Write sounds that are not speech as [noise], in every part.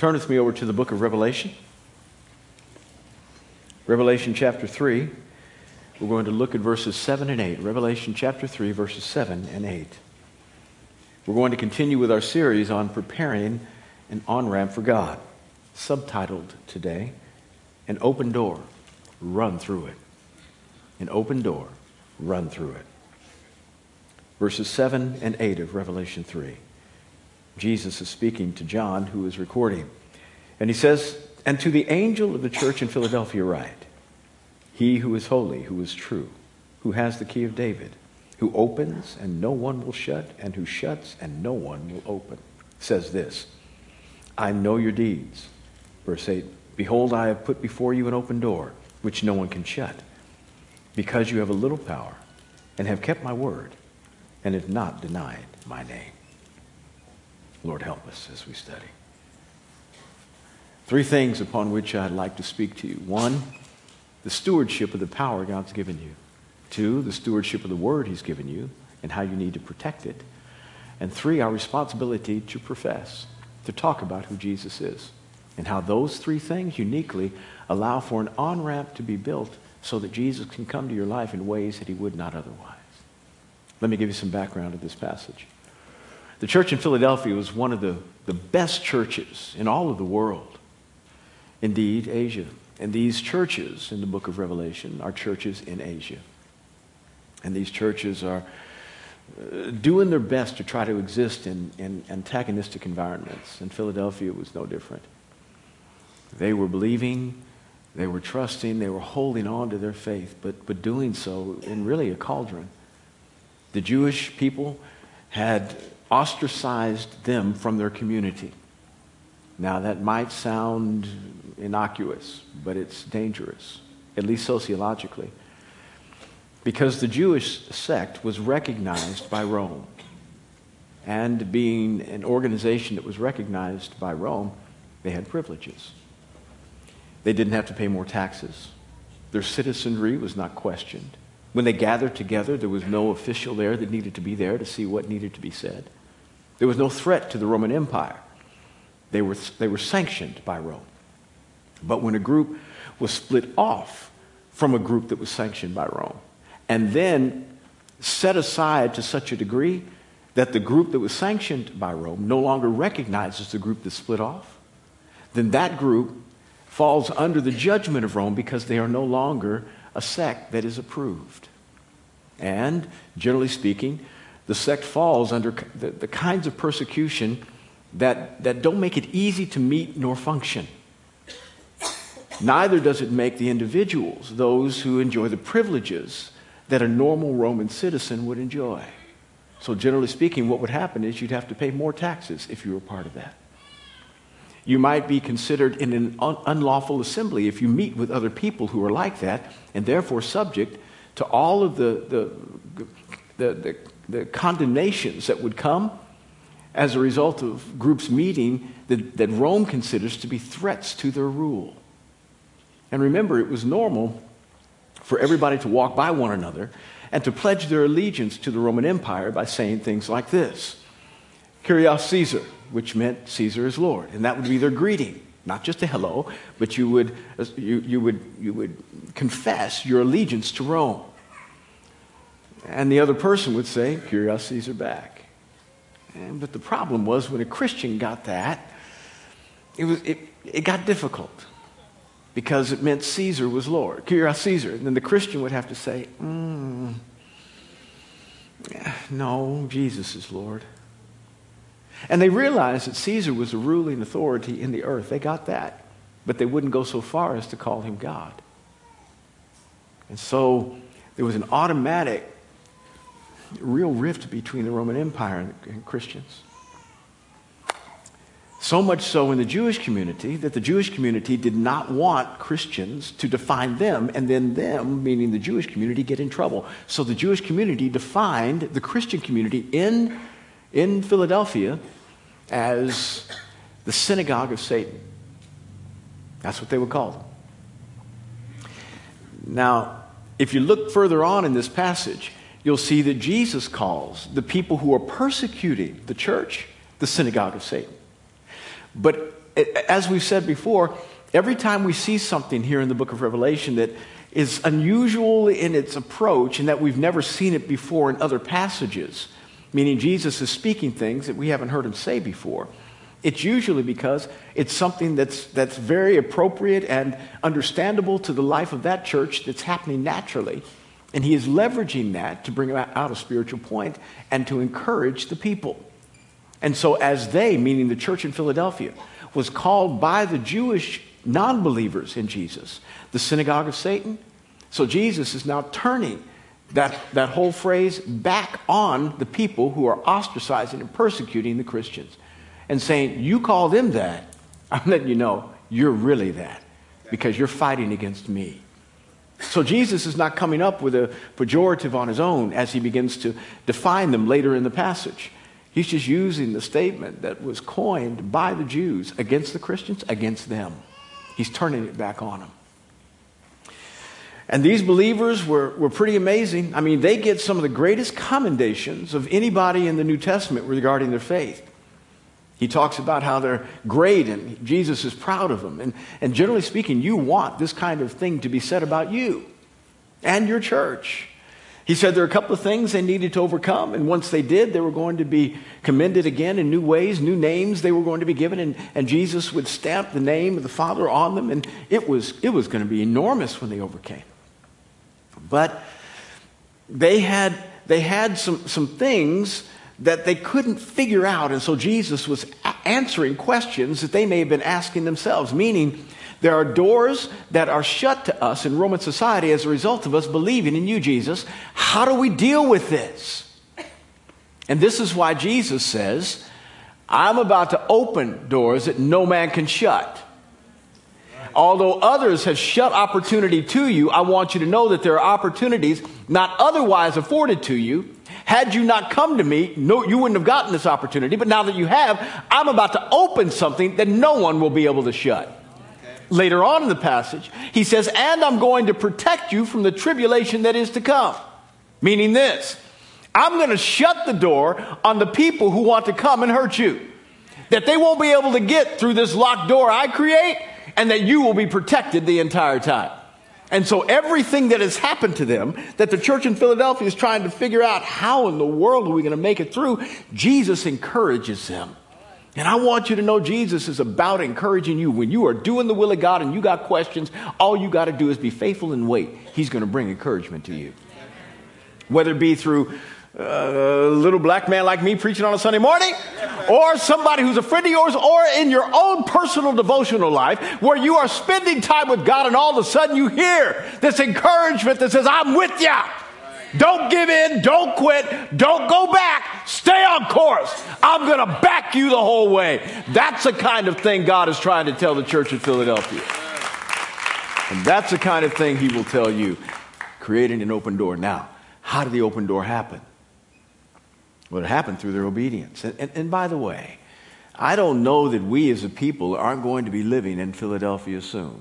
Turn with me over to the book of Revelation. Revelation chapter 3. We're going to look at verses 7 and 8. Revelation chapter 3, verses 7 and 8. We're going to continue with our series on preparing an on ramp for God, subtitled today, An Open Door, Run Through It. An open door, run through it. Verses 7 and 8 of Revelation 3. Jesus is speaking to John, who is recording. And he says, And to the angel of the church in Philadelphia, write, He who is holy, who is true, who has the key of David, who opens and no one will shut, and who shuts and no one will open, says this I know your deeds. Verse 8 Behold, I have put before you an open door, which no one can shut, because you have a little power, and have kept my word, and have not denied my name. Lord, help us as we study. Three things upon which I'd like to speak to you. One, the stewardship of the power God's given you. Two, the stewardship of the word He's given you and how you need to protect it. And three, our responsibility to profess, to talk about who Jesus is and how those three things uniquely allow for an on ramp to be built so that Jesus can come to your life in ways that He would not otherwise. Let me give you some background of this passage. The church in Philadelphia was one of the, the best churches in all of the world. Indeed, Asia. And these churches in the book of Revelation are churches in Asia. And these churches are uh, doing their best to try to exist in, in antagonistic environments. And Philadelphia was no different. They were believing, they were trusting, they were holding on to their faith, but, but doing so in really a cauldron. The Jewish people had ostracized them from their community. Now, that might sound innocuous, but it's dangerous, at least sociologically. Because the Jewish sect was recognized by Rome. And being an organization that was recognized by Rome, they had privileges. They didn't have to pay more taxes. Their citizenry was not questioned. When they gathered together, there was no official there that needed to be there to see what needed to be said. There was no threat to the Roman Empire. They were, they were sanctioned by Rome. But when a group was split off from a group that was sanctioned by Rome, and then set aside to such a degree that the group that was sanctioned by Rome no longer recognizes the group that split off, then that group falls under the judgment of Rome because they are no longer a sect that is approved. And, generally speaking, the sect falls under the, the kinds of persecution that, that don't make it easy to meet nor function. Neither does it make the individuals, those who enjoy the privileges that a normal Roman citizen would enjoy. So, generally speaking, what would happen is you'd have to pay more taxes if you were part of that. You might be considered in an un- unlawful assembly if you meet with other people who are like that and therefore subject to all of the, the, the, the the condemnations that would come as a result of groups meeting that, that Rome considers to be threats to their rule. And remember, it was normal for everybody to walk by one another and to pledge their allegiance to the Roman Empire by saying things like this Kyrios Caesar, which meant Caesar is Lord. And that would be their greeting. Not just a hello, but you would, you, you would, you would confess your allegiance to Rome. And the other person would say, Kyrios Caesar back. And, but the problem was when a Christian got that, it, was, it, it got difficult because it meant Caesar was Lord, Kyrios Caesar. And then the Christian would have to say, mm, no, Jesus is Lord. And they realized that Caesar was a ruling authority in the earth. They got that. But they wouldn't go so far as to call him God. And so there was an automatic real rift between the Roman Empire and Christians. So much so in the Jewish community that the Jewish community did not want Christians to define them and then them, meaning the Jewish community, get in trouble. So the Jewish community defined the Christian community in, in Philadelphia as the synagogue of Satan. That's what they would call them. Now, if you look further on in this passage, you'll see that Jesus calls the people who are persecuting the church the synagogue of Satan. But as we've said before, every time we see something here in the book of Revelation that is unusual in its approach and that we've never seen it before in other passages, meaning Jesus is speaking things that we haven't heard him say before, it's usually because it's something that's, that's very appropriate and understandable to the life of that church that's happening naturally. And he is leveraging that to bring out a spiritual point and to encourage the people. And so, as they, meaning the church in Philadelphia, was called by the Jewish non believers in Jesus, the synagogue of Satan, so Jesus is now turning that, that whole phrase back on the people who are ostracizing and persecuting the Christians and saying, You call them that. [laughs] I'm letting you know you're really that because you're fighting against me. So Jesus is not coming up with a pejorative on his own as he begins to define them later in the passage. He's just using the statement that was coined by the Jews against the Christians, against them. He's turning it back on them. And these believers were, were pretty amazing. I mean, they get some of the greatest commendations of anybody in the New Testament regarding their faith. He talks about how they're great and Jesus is proud of them. And, and generally speaking, you want this kind of thing to be said about you and your church. He said there are a couple of things they needed to overcome, and once they did, they were going to be commended again in new ways, new names they were going to be given, and, and Jesus would stamp the name of the Father on them, and it was, it was going to be enormous when they overcame. But they had, they had some, some things that they couldn't figure out. And so Jesus was answering questions that they may have been asking themselves, meaning, there are doors that are shut to us in Roman society as a result of us believing in you, Jesus. How do we deal with this? And this is why Jesus says, I'm about to open doors that no man can shut. Although others have shut opportunity to you, I want you to know that there are opportunities not otherwise afforded to you had you not come to me, no, you wouldn't have gotten this opportunity. But now that you have, I'm about to open something that no one will be able to shut. Okay. Later on in the passage, he says, And I'm going to protect you from the tribulation that is to come. Meaning this I'm going to shut the door on the people who want to come and hurt you. That they won't be able to get through this locked door I create, and that you will be protected the entire time. And so everything that has happened to them, that the church in Philadelphia is trying to figure out how in the world are we going to make it through, Jesus encourages them. And I want you to know Jesus is about encouraging you. When you are doing the will of God and you got questions, all you got to do is be faithful and wait. He's going to bring encouragement to you. Whether it be through Uh, a little black man like me preaching on a Sunday morning, or somebody who's a friend of yours, or in your own personal devotional life where you are spending time with God and all of a sudden you hear this encouragement that says, I'm with you. Don't give in. Don't quit. Don't go back. Stay on course. I'm going to back you the whole way. That's the kind of thing God is trying to tell the church in Philadelphia. And that's the kind of thing He will tell you, creating an open door. Now, how did the open door happen? It happened through their obedience. And, and, and by the way, I don't know that we as a people aren't going to be living in Philadelphia soon.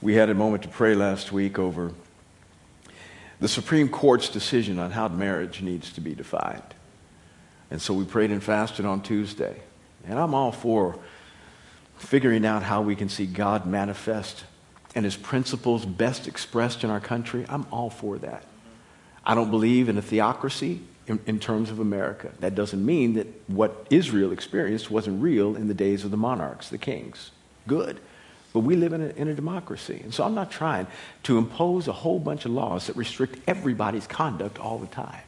We had a moment to pray last week over the Supreme Court's decision on how marriage needs to be defined. And so we prayed and fasted on Tuesday. And I'm all for figuring out how we can see God manifest and his principles best expressed in our country. I'm all for that. I don't believe in a theocracy in, in, terms of America. That doesn't mean that what Israel experienced wasn't real in the days of the monarchs, the kings. Good. But we live in a, in a democracy. And so I'm not trying to impose a whole bunch of laws that restrict everybody's conduct all the time.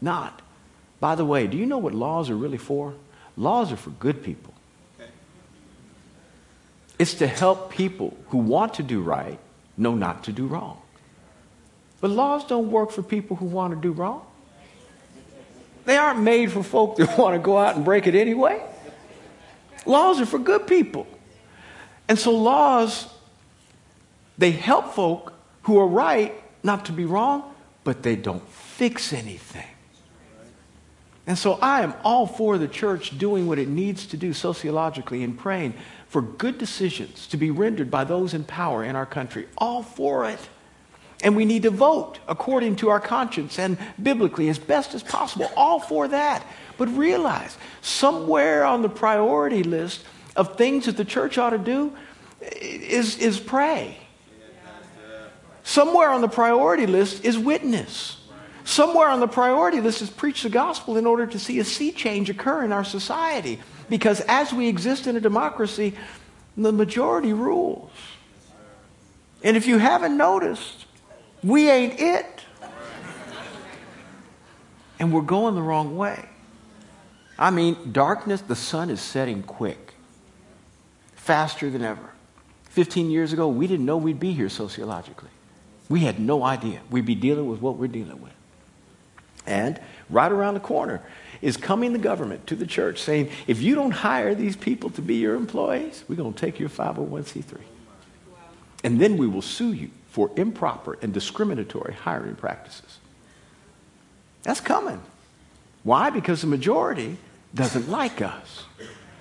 Not. By the way, do you know what laws are really for? Laws are for good people. It's to help people who want to do right know not to do wrong. But laws don't work for people who want to do wrong. They aren't made for folk that [laughs] want to go out and break it anyway. Laws are for good people. And so laws, they help folk who are right not to be wrong, but they don't fix anything. And so I am all for the church doing what it needs to do sociologically and praying for good decisions to be rendered by those in power in our country. All for it. And we need to vote according to our conscience and biblically as best as possible. All for that. But realize, somewhere on the priority list of things that the church ought to do is, is pray. Somewhere on the priority list is witness. Somewhere on the priority list is preach the gospel in order to see a sea change occur in our society. Because as we exist in a democracy, the majority rules. And if you haven't noticed, we ain't it. And we're going the wrong way. I mean, darkness, the sun is setting quick, faster than ever. 15 years ago, we didn't know we'd be here sociologically. We had no idea. We'd be dealing with what we're dealing with. And right around the corner is coming the government to the church saying, if you don't hire these people to be your employees, we're going to take your 501c3. And then we will sue you for improper and discriminatory hiring practices. That's coming. Why? Because the majority doesn't like us.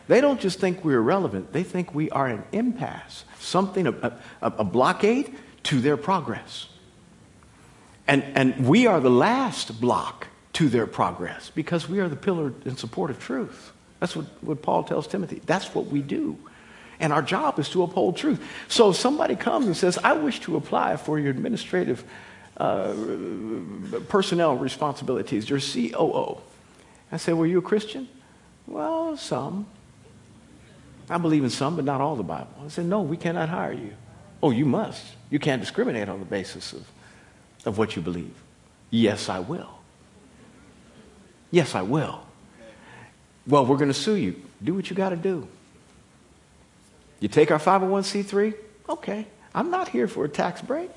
They don't just think we're irrelevant, they think we are an impasse, something, a, a, a blockade to their progress. And, and we are the last block to their progress because we are the pillar and support of truth. That's what, what Paul tells Timothy. That's what we do. And our job is to uphold truth. So if somebody comes and says, I wish to apply for your administrative uh, personnel responsibilities, your COO. I say, Were you a Christian? Well, some. I believe in some, but not all the Bible. I said, No, we cannot hire you. Oh, you must. You can't discriminate on the basis of of what you believe? Yes, I will. Yes, I will. Well, we're going to sue you. Do what you got to do. You take our 501c3? Okay. I'm not here for a tax break.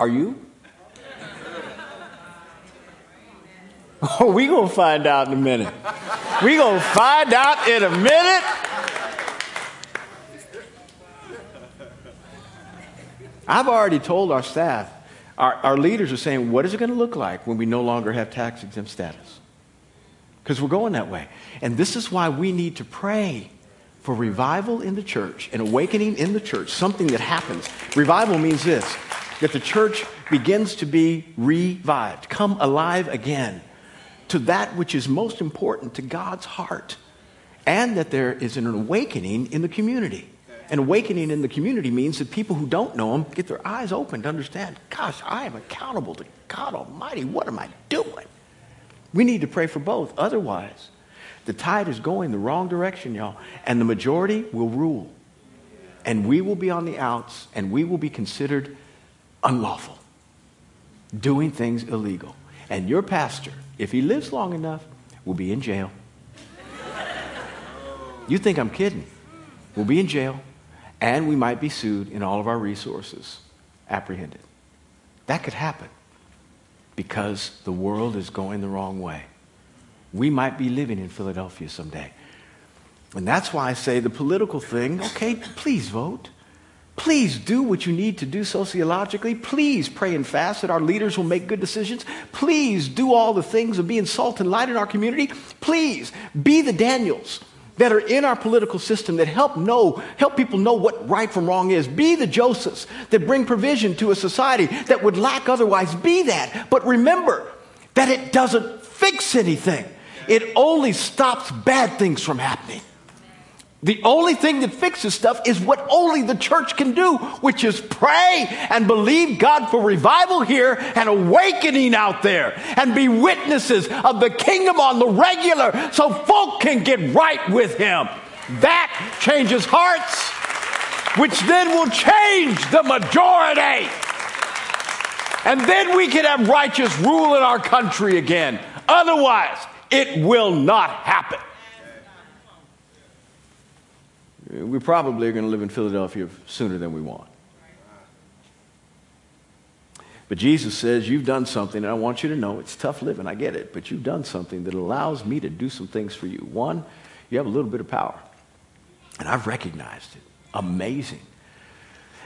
Are you? Oh, [laughs] we to find out in a minute. we to find out in a minute. I've already told our staff, our, our leaders are saying, what is it going to look like when we no longer have tax exempt status? Because we're going that way. And this is why we need to pray for revival in the church, an awakening in the church, something that happens. Revival means this that the church begins to be revived, come alive again to that which is most important to God's heart, and that there is an awakening in the community. An awakening in the community means that people who don't know Him get their eyes open to understand, gosh, I am accountable to God Almighty. What am I doing? We need to pray for both. Otherwise, the tide is going the wrong direction, y'all, and the majority will rule. And we will be on the outs, and we will be considered unlawful, doing things illegal. And your pastor if he lives long enough, will be in jail. You think I'm kidding? We'll be in jail, and we might be sued and all of our resources apprehended. That could happen because the world is going the wrong way. We might be living in Philadelphia someday. And that's why I say the political thing, okay, please vote. Please do what you need to do sociologically. Please pray and fast that our leaders will make good decisions. Please do all the things of being salt and light in our community. Please be the Daniels that are in our political system that help know, help people know what right from wrong is. Be the Josephs that bring provision to a society that would lack otherwise. Be that. But remember that it doesn't fix anything. It only stops bad things from happening. The only thing that fixes stuff is what only the church can do, which is pray and believe God for revival here and awakening out there and be witnesses of the kingdom on the regular so folk can get right with Him. That changes hearts, which then will change the majority. And then we can have righteous rule in our country again. Otherwise, it will not happen. We probably are going to live in Philadelphia sooner than we want. But Jesus says, You've done something, and I want you to know it's tough living. I get it. But you've done something that allows me to do some things for you. One, you have a little bit of power. And I've recognized it. Amazing.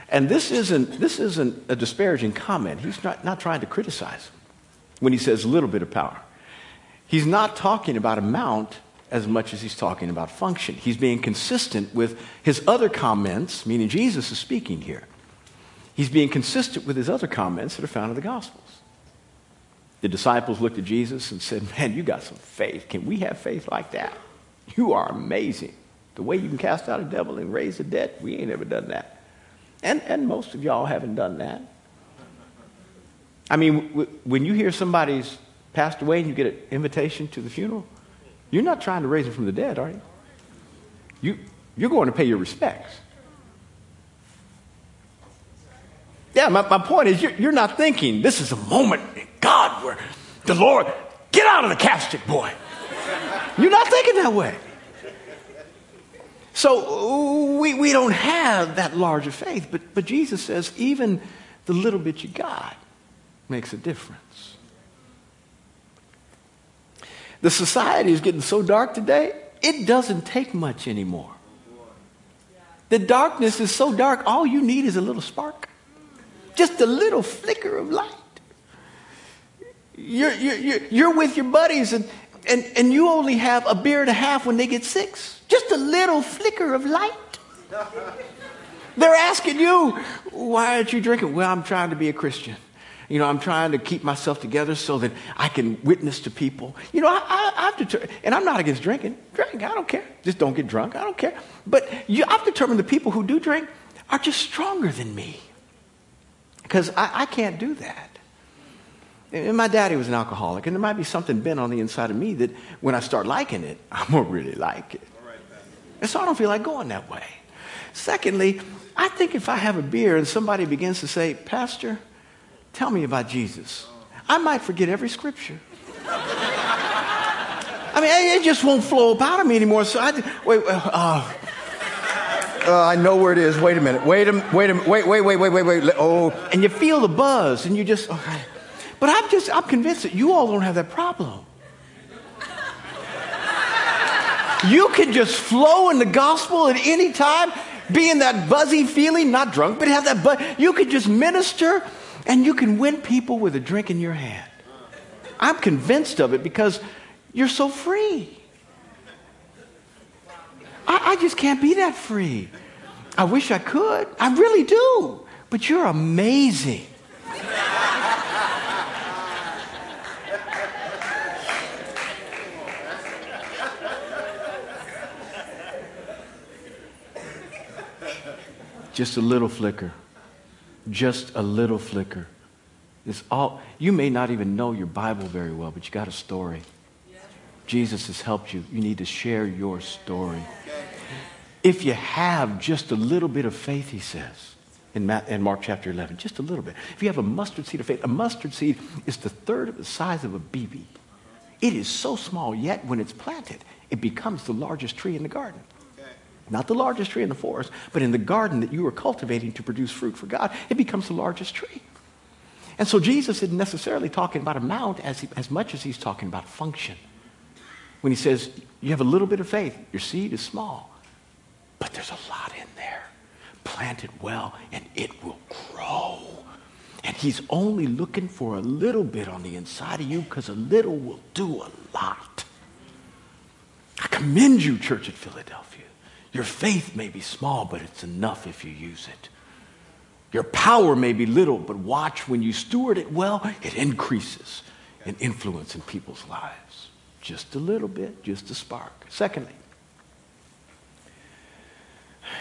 And this isn't, this isn't a disparaging comment. He's not, not trying to criticize him when he says a little bit of power. He's not talking about amount as much as he's talking about function. He's being consistent with his other comments, meaning Jesus is speaking here. He's being consistent with his other comments that are found in the Gospels. The disciples looked at Jesus and said, Man, you got some faith. Can we have faith like that? You are amazing. The way you can cast out a devil and raise the dead, we ain't ever done that. And, and most of y'all haven't done that. I mean, w- when you hear somebody's passed away and you get an invitation to the funeral, you're not trying to raise him from the dead, are you? you you're going to pay your respects. Yeah, my, my point is, you're, you're not thinking this is a moment in God where the Lord, get out of the casket, boy. You're not thinking that way. So we, we don't have that large larger faith, but, but Jesus says even the little bit you got makes a difference. The society is getting so dark today, it doesn't take much anymore. The darkness is so dark, all you need is a little spark, just a little flicker of light. You're, you're, you're with your buddies and, and, and you only have a beer and a half when they get six. Just a little flicker of light. They're asking you, why aren't you drinking? Well, I'm trying to be a Christian. You know, I'm trying to keep myself together so that I can witness to people. You know, I, I, I've determined, and I'm not against drinking. Drink, I don't care. Just don't get drunk. I don't care. But you, I've determined the people who do drink are just stronger than me. Because I, I can't do that. And my daddy was an alcoholic, and there might be something bent on the inside of me that when I start liking it, [laughs] I'm going to really like it. And so I don't feel like going that way. Secondly, I think if I have a beer and somebody begins to say, Pastor, tell me about Jesus, I might forget every scripture. I mean, it just won't flow up out of me anymore. So I, wait, uh, uh, I know where it is. Wait a minute. Wait a wait a wait wait wait wait wait wait. Oh, and you feel the buzz, and you just. Okay. But I'm just I'm convinced that you all don't have that problem. You can just flow in the gospel at any time, be in that buzzy feeling, not drunk, but have that. But you can just minister, and you can win people with a drink in your hand. I'm convinced of it because you're so free. I, I just can't be that free. I wish I could. I really do. But you're amazing. Just a little flicker. Just a little flicker. It's all you may not even know your Bible very well, but you got a story. Jesus has helped you. You need to share your story. If you have just a little bit of faith, he says in, Mark chapter 11, just a little bit. If you have a mustard seed of faith, a mustard seed is the third of the size of a BB. It is so small, yet when it's planted, it becomes the largest tree in the garden. Not the largest tree in the forest, but in the garden that you are cultivating to produce fruit for God, it becomes the largest tree. And so Jesus isn't necessarily talking about amount as, he, as much as he's talking about function. When he says, you have a little bit of faith, your seed is small, but there's a lot in there. Plant it well, and it will grow. And he's only looking for a little bit on the inside of you because a little will do a lot. I commend you, Church at Philadelphia. Your faith may be small, but it's enough if you use it. Your power may be little, but watch when you steward it well, it increases in influence in people's lives. Just a little bit, just a spark. Secondly,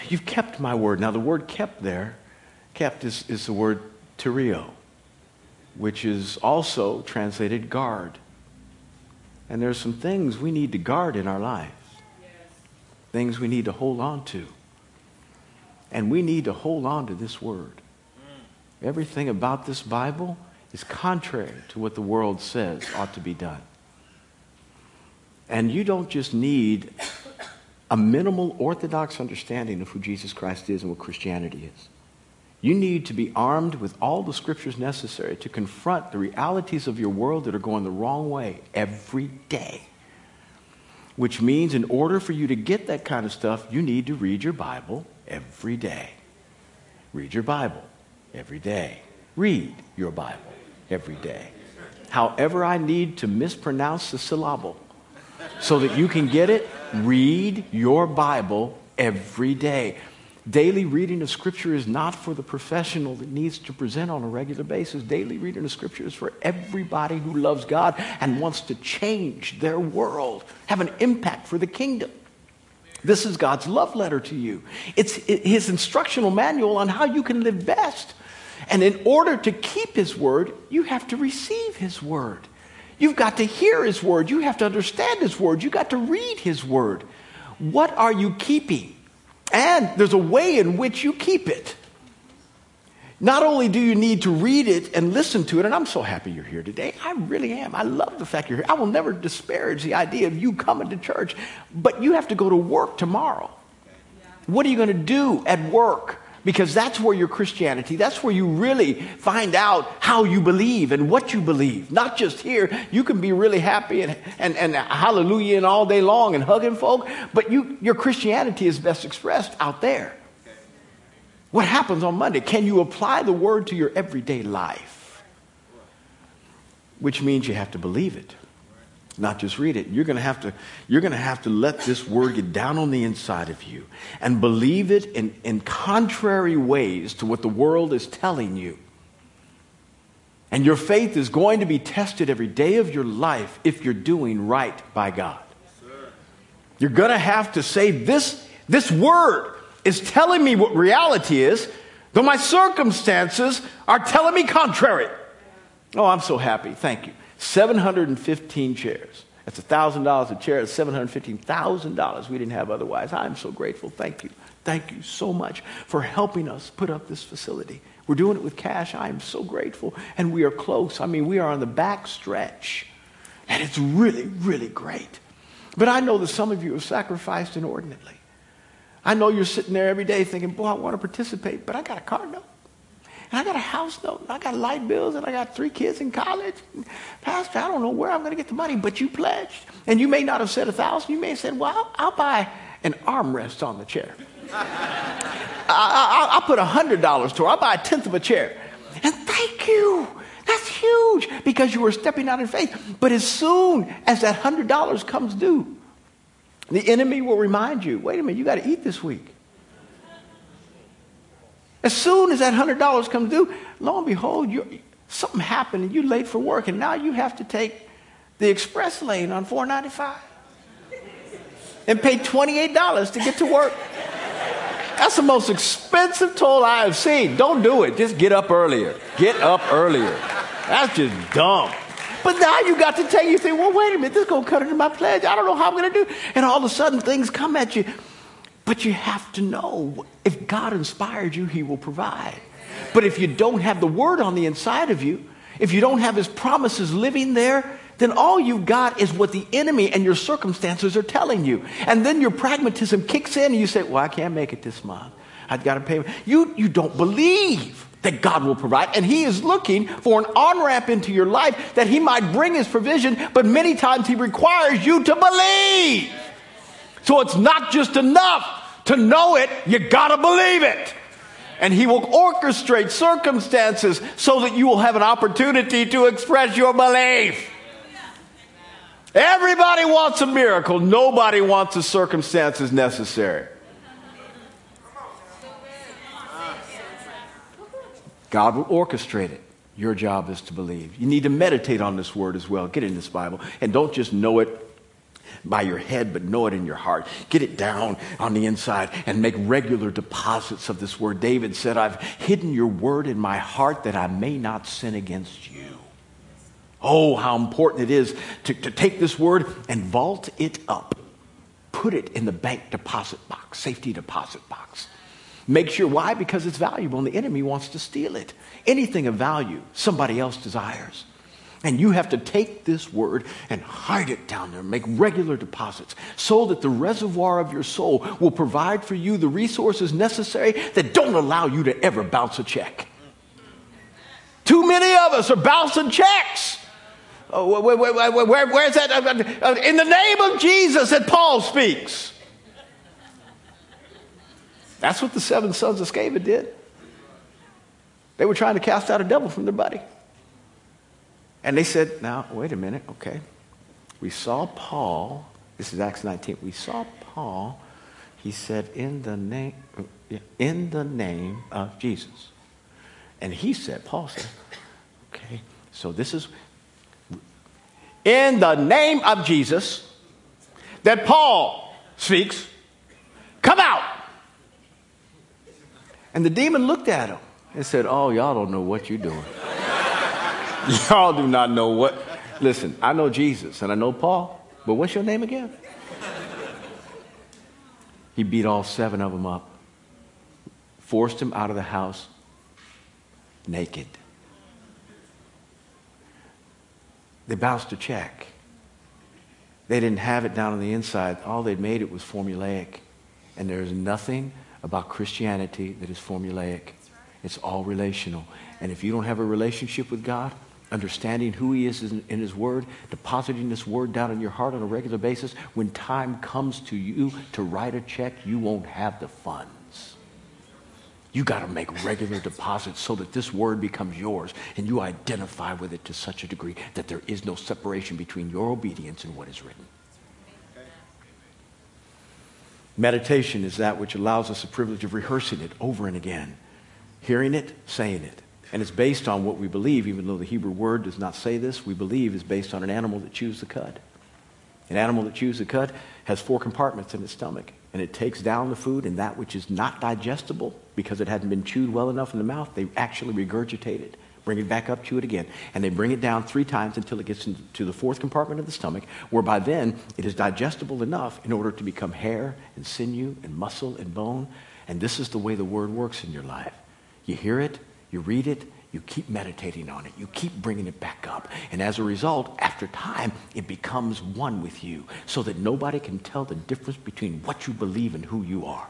you've kept my word. Now, the word kept there, kept is, is the word terio, which is also translated guard. And there's some things we need to guard in our lives, things we need to hold on to. And we need to hold on to this word. Mm. Everything about this Bible is contrary to what the world says ought to be done. And you don't just need a minimal orthodox understanding of who Jesus Christ is and what Christianity is. You need to be armed with all the scriptures necessary to confront the realities of your world that are going the wrong way every day. Which means, in order for you to get that kind of stuff, you need to read your Bible every day. Read your Bible every day. Read your Bible every day. However, I need to mispronounce the syllable So that you can get it, read your Bible every day. Daily reading of Scripture is not for the professional that needs to present on a regular basis. Daily reading of Scripture is for everybody who loves God and wants to change their world, have an impact for the kingdom. This is God's love letter to you. It's his instructional manual on how you can live best. And in order to keep his word, you have to receive his word. You've got to hear his word. You have to understand his word. You've got to read his word. What are you keeping? And there's a way in which you keep it. Not only do you need to read it and listen to it, and I'm so happy you're here today. I really am. I love the fact you're here. I will never disparage the idea of you coming to church, but you have to go to work tomorrow. What are you going to do at work? Because that's where your Christianity, that's where you really find out how you believe and what you believe. Not just here. You can be really happy and, and, and hallelujah and all day long and hugging folk, but you, your Christianity is best expressed out there. What happens on Monday? Can you apply the word to your everyday life? Which means you have to believe it, not just read it. You're going to have to, you're going to, have to let this word get down on the inside of you and believe it in, in contrary ways to what the world is telling you. And your faith is going to be tested every day of your life if you're doing right by God. You're going to have to say, This, this word is telling me what reality is, though my circumstances are telling me contrary. Oh, I'm so happy. Thank you. 715 chairs. That's $1,000 a chair. It's $715,000 we didn't have otherwise. I'm so grateful. Thank you. Thank you so much for helping us put up this facility. We're doing it with cash. I am so grateful. And we are close. I mean, we are on the back stretch. And it's really, really great. But I know that some of you have sacrificed inordinately. I know you're sitting there every day thinking, boy, I want to participate, but I got a car note. And I got a house note. I got light bills. And I got three kids in college. Pastor, I don't know where I'm going to get the money, but you pledged. And you may not have said a thousand. You may have said, well, I'll, I'll buy an armrest on the chair. [laughs] I, will put a $100 to it. I'll buy a tenth of a chair. And thank you. That's huge because you were stepping out in faith. But as soon as that $100 comes due, the enemy will remind you wait a minute, you got to eat this week. As soon as that $100 comes due, lo and behold, something happened and you're late for work, and now you have to take the express lane on 495 and pay $28 to get to work. That's the most expensive toll I have seen. Don't do it. Just get up earlier. Get up earlier. That's just dumb. But now you got to take, you think, well, wait a minute, this is going to cut into my pledge. I don't know how I'm going to do. And all of a sudden things come at you. But you have to know if God inspired you, He will provide. But if you don't have the word on the inside of you, if you don't have His promises living there, then all you've got is what the enemy and your circumstances are telling you. And then your pragmatism kicks in and you say, Well, I can't make it this month. I've got to pay. You, you don't believe that God will provide. And He is looking for an on ramp into your life that He might bring His provision, but many times He requires you to believe. So it's not just enough to know it, you gotta believe it. And He will orchestrate circumstances so that you will have an opportunity to express your belief. Everybody wants a miracle, nobody wants the circumstances necessary. God will orchestrate it. Your job is to believe. You need to meditate on this word as well. Get in this Bible. And don't just know it by your head, but know it in your heart. Get it down on the inside and make regular deposits of this word. David said, I've hidden your word in my heart that I may not sin against you. Oh, how important it is to, to take this word and vault it up. Put it in the bank deposit box, safety deposit box. Make sure why? Because it's valuable and the enemy wants to steal it. Anything of value, somebody else desires. And you have to take this word and hide it down there, make regular deposits so that the reservoir of your soul will provide for you the resources necessary that don't allow you to ever bounce a check. Too many of us are bouncing checks. Uh, oh, where, where, where, where's that? Uh, uh, in the name of Jesus that Paul speaks. That's what the seven sons of Sceva did. They were trying to cast out a devil from their buddy. And they said, now, wait a minute, okay. We saw Paul This is Acts 19. We saw Paul. He said, in the name, in the name of Jesus. And he said, Paul said, okay, so this is in the name of Jesus that Paul speaks, come out. And the demon looked at him and said, Oh, y'all don't know what you're doing. [laughs] y'all do not know what. Listen, I know Jesus and I know Paul, but what's your name again? He beat all seven of them up, forced him out of the house naked. They bounced a check. They didn't have it down on the inside. All they'd made it was formulaic. And there's nothing about Christianity that is formulaic. It's all relational. And if you don't have a relationship with God, understanding who He is in His Word, depositing this Word down in your heart on a regular basis, when time comes to you to write a check, you won't have the funds. You got to make regular deposits so that this Word becomes yours and you identify with it to such a degree that there is no separation between your obedience and what is written. Meditation is that which allows us the privilege of rehearsing it over and again, hearing it, saying it. And it's based on what we believe, even though the Hebrew word does not say this, we believe is based on an animal that chews the cud. An animal that chews the cud has four compartments in its stomach, and it takes down the food, and that which is not digestible because it hadn't been chewed well enough in the mouth, they actually regurgitate it, bring it back up, chew it again, and they bring it down three times until it gets into the fourth compartment of the stomach, whereby then it is digestible enough in order to become hair and sinew and muscle and bone. And this is the way the word works in your life. You hear it, you read it, you keep meditating on it, you keep bringing it back up. And as a result, after time, it becomes one with you so that nobody can tell the difference between what you believe and who you are.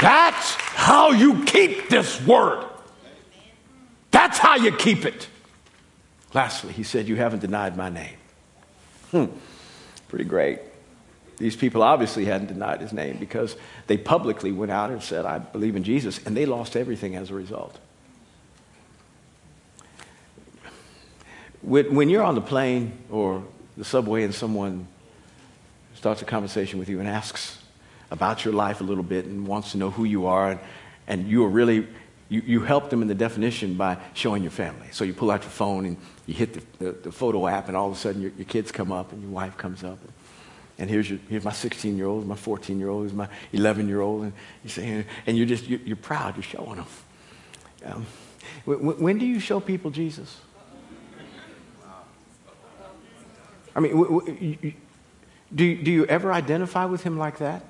That's how you keep this word. That's how you keep it. Lastly, he said, You haven't denied my name. Hmm, pretty great. These people obviously hadn't denied his name because they publicly went out and said, I believe in Jesus, and they lost everything as a result. When you're on the plane or the subway and someone starts a conversation with you and asks about your life a little bit and wants to know who you are, and, and you are really, you, you help them in the definition by showing your family. So you pull out your phone and you hit the, the, the photo app, and all of a sudden your, your kids come up and your wife comes up. And, and here's, your, here's my 16 year old, my 14 year old, my 11 year old, and you say, and you're just, you're, you're proud, you're showing them. Um, when, when, do you show people Jesus? I mean, do, do you ever identify with him like that?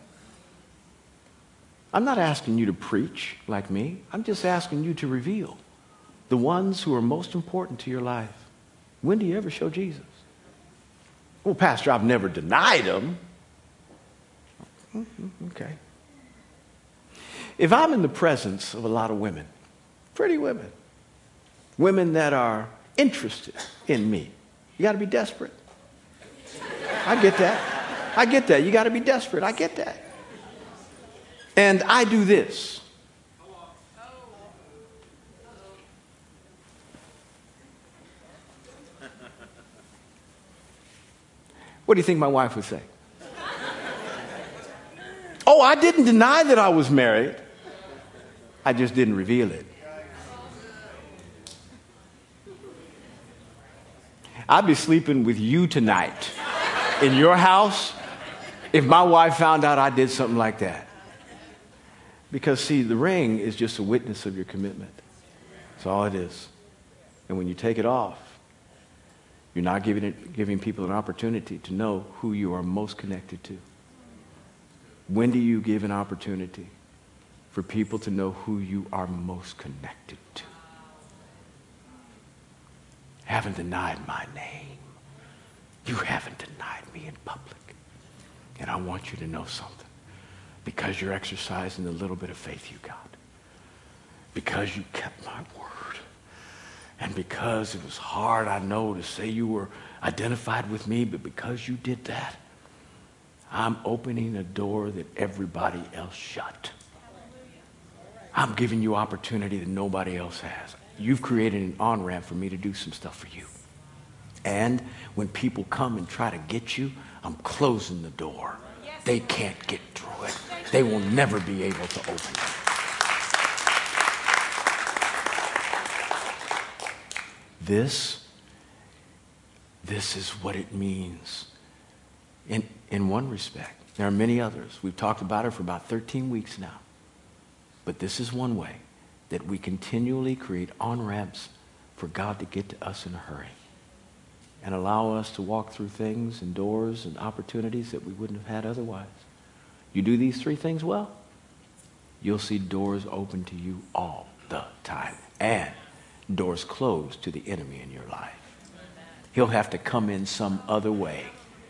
I'm not asking you to preach like me. I'm just asking you to reveal the ones who are most important to your life. When do you ever show Jesus? Well, Pastor, I've never denied him. Mm-hmm, okay. If I'm in the presence of a lot of women, pretty women, women that are interested in me, you got to be desperate. I get that. I get that. You got to be desperate. I get that. And I do this. What do you think my wife would say? oh, I didn't deny that I was married. I just didn't reveal it. I'd be sleeping with you tonight in your house if my wife found out I did something like that. Because, see, the ring is just a witness of your commitment. That's all it is. And when you take it off, you're not giving, it, giving people an opportunity to know who you are most connected to. When do you give an opportunity for people to know who you are most connected to? Haven't denied my name. You haven't denied me in public. And I want you to know something. Because you're exercising the little bit of faith you got. Because you kept my word and because it was hard, I know, to say you were identified with me, but because you did that, I'm opening a door that everybody else shut. I'm giving you opportunity that nobody else has. You've created an on ramp for me to do some stuff for you. And when people come and try to get you, I'm closing the door. They can't get through it. They will never be able to open it. This, this is what it means in, in one respect. There are many others. We've talked about it for about 13 weeks now. But this is one way that we continually create on ramps for God to get to us in a hurry and allow us to walk through things and doors and opportunities that we wouldn't have had otherwise. You do these three things well, you'll see doors open to you all the time and doors closed to the enemy in your life. He'll have to come in some other way.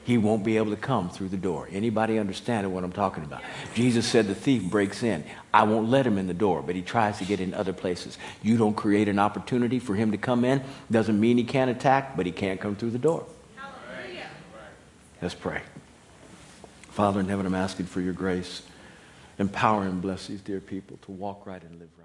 He won't be able to come through the door. Anybody understand what I'm talking about? Jesus said the thief breaks in. I won't let him in the door, but he tries to get in other places. You don't create an opportunity for him to come in. Doesn't mean he can't attack, but he can't come through the door. Hallelujah. Let's pray. Father in heaven, I'm asking for your grace. Empower and bless these dear people to walk right and live right.